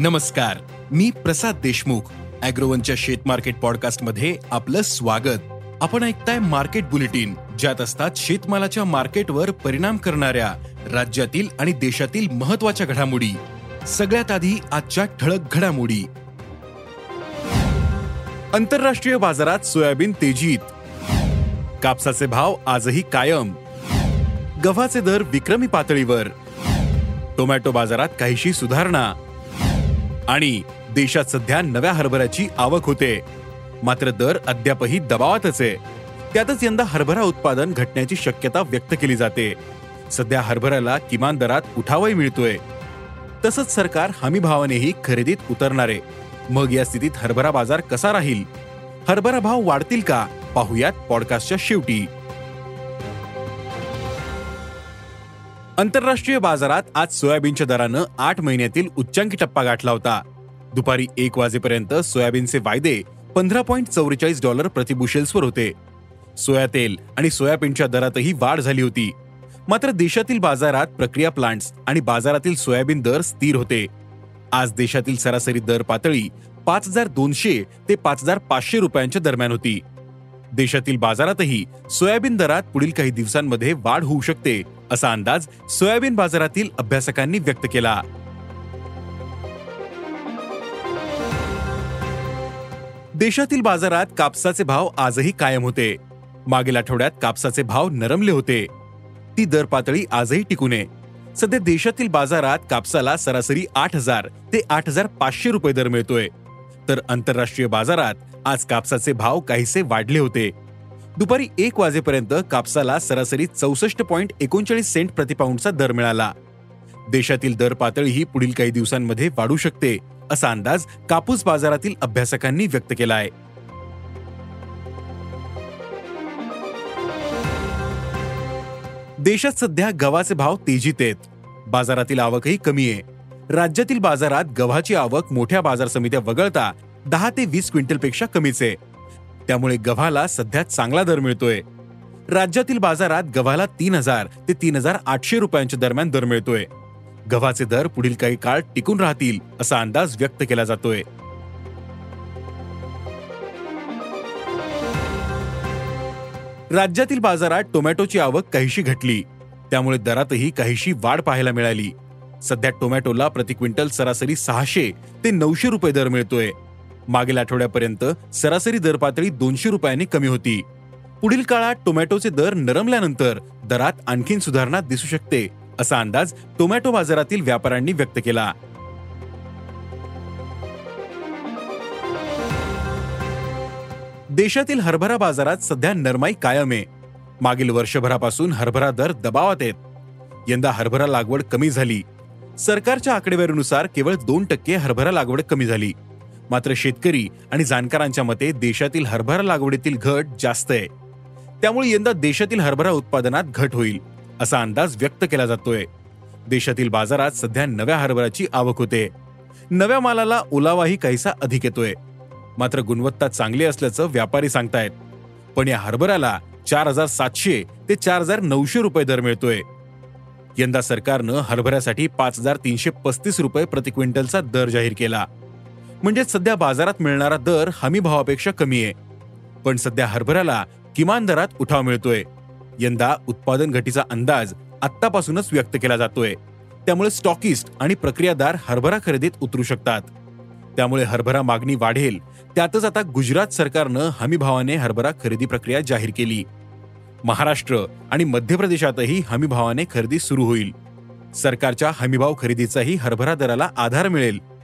नमस्कार मी प्रसाद देशमुख अॅग्रोवनच्या शेत मार्केट पॉडकास्टमध्ये आपलं स्वागत. आपण ऐकताय मार्केट बुलेटिन ज्यात असतात शेतमालाच्या मार्केटवर परिणाम करणाऱ्या राज्यातील आणि देशातील महत्त्वाच्या घडामोडी. सगळ्यात आधी आजच्या ठळक घडामोडी. आंतरराष्ट्रीय बाजारात सोयाबीन तेजीत. कापसाचे भाव आजही कायम. गव्हाचे दर विक्रमी पातळीवर. टोमॅटो बाजारात काहीशी सुधारणा. आणि देशात सध्या नव्या हरभऱ्याची आवक होते. मात्र दर अद्यापही दबावातच आहे. त्यातच यंदा हरभरा उत्पादन घटण्याची शक्यता व्यक्त केली जाते. सध्या हरभऱ्याला किमान दरात उठावही मिळतोय. तसंच सरकार हमी भावानेही खरेदीत उतरणार. आहे मग या स्थितीत हरभरा बाजार कसा राहील? हरभरा भाव वाढतील का? पाहुयात पॉडकास्टच्या शेवटी. आंतरराष्ट्रीय बाजारात आज सोयाबीनच्या दरानं आठ महिन्यातील उच्चांकी टप्पा गाठला होता. दुपारी एक वाजेपर्यंत सोयाबीनचे वायदे पंधरा पॉईंट चौवेचाळीस डॉलर प्रतिबुशेल्सवर होते. सोया तेल आणि सोयाबीनच्या दरातही वाढ झाली होती. मात्र देशातील बाजारात प्रक्रिया प्लांट्स आणि बाजारातील सोयाबीन दर स्थिर होते. आज देशातील सरासरी दर पातळी पाच हजार दोनशे ते पाच हजार पाचशे रुपयांच्या दरम्यान होती. देशातील बाजारातही सोयाबीन दरात पुढील काही दिवसांमध्ये वाढ होऊ शकते. असा अंदाज सोयाबीन बाजारातील अभ्यासकांनी व्यक्त केला. देशातील बाजारात कापसाचे भाव आजही कायम होते. मागील आठवड्यात कापसाचे भाव नरमले होते. ती दर पातळी आजही टिकूने सध्या देशातील बाजारात कापसाला सरासरी आठ हजार ते आठ हजार पाचशे रुपये दर मिळतोय. तर आंतरराष्ट्रीय बाजारात आज कापसाचे भाव काहीसे वाढले होते. दुपारी एक वाजेपर्यंत कापसाला सरासरी चौसष्ट पॉईंट एकोणचाळीस सेंट प्रतिपाऊंडचा दर मिळाला. देशातील दर पातळी ही पुढील काही दिवसांमध्ये वाढू शकते असा अंदाज कापूस बाजारातील अभ्यासकांनी व्यक्त केला आहे देशात सध्या गव्हाचे भाव तेजीत आहेत. बाजारातील आवकही कमी आहे. राज्यातील बाजारात गव्हाची आवक मोठ्या बाजार समित्या वगळता दहा ते वीस क्विंटलपेक्षा कमीच आहे. त्यामुळे गव्हाला सध्या चांगला दर मिळतोय. राज्यातील बाजारात गव्हाला तीन हजार ते तीन हजार आठशे रुपयांच्या दरम्यान दर मिळतोय. गव्हाचे दर पुढील काही काळ टिकून राहतील असा अंदाज व्यक्त केला जातोय. राज्यातील बाजारात टोमॅटोची आवक काहीशी घटली. त्यामुळे दरातही काहीशी वाढ पाहायला मिळाली. सध्या टोमॅटोला प्रति क्विंटल सरासरी सहाशे ते नऊशे रुपये दर मिळतोय. मागील आठवड्यापर्यंत सरासरी दर पातळी दोनशे रुपयांनी कमी होती. पुढील काळात टोमॅटोचे दर नरमल्यानंतर दरात आणखीन सुधारणा दिसू शकते असा अंदाज टोमॅटो बाजारातील व्यापाऱ्यांनी व्यक्त केला. देशातील हरभरा बाजारात सध्या नरमाई कायम आहे. मागील वर्षभरापासून हरभरा दर दबावात आहेत. यंदा हरभरा लागवड कमी झाली. सरकारच्या आकडेवारीनुसार केवळ दोन टक्के हरभरा लागवड कमी झाली. मात्र शेतकरी आणि जाणकारांच्या मते देशातील हरभरा लागवडीतील घट जास्त आहे. त्यामुळे यंदा देशातील हरभरा उत्पादनात घट होईल असा अंदाज व्यक्त केला जातोय. देशातील बाजारात सध्या नव्या हरभराची आवक होते. नव्या मालाला ओलावाही काहीसा अधिक येतोय. मात्र गुणवत्ता चांगली असल्याचं व्यापारी सांगतायत. पण या हरभऱ्याला चार हजार सातशे ते चार हजार नऊशे रुपये दर मिळतोय. यंदा सरकारनं हरभऱ्यासाठी पाच हजार तीनशे पस्तीस रुपये प्रति क्विंटलचा दर जाहीर केला. म्हणजे सध्या बाजारात मिळणारा दर हमी भावापेक्षा कमी आहे. पण सध्या हरभऱ्याला किमान दरात उठाव मिळतोय. यंदा उत्पादन घटीचा अंदाज आत्तापासूनच व्यक्त केला जातोय. त्यामुळे स्टॉकिस्ट आणि प्रक्रियादार हरभरा खरेदीत उतरू शकतात. त्यामुळे हरभरा मागणी वाढेल. त्यातच आता गुजरात सरकारनं हमी भावाने हरभरा खरेदी प्रक्रिया जाहीर केली. महाराष्ट्र आणि मध्य प्रदेशातही हमी भावाने खरेदी सुरू होईल. सरकारच्या हमीभाव खरेदीचाही हरभरा दराला आधार मिळेल.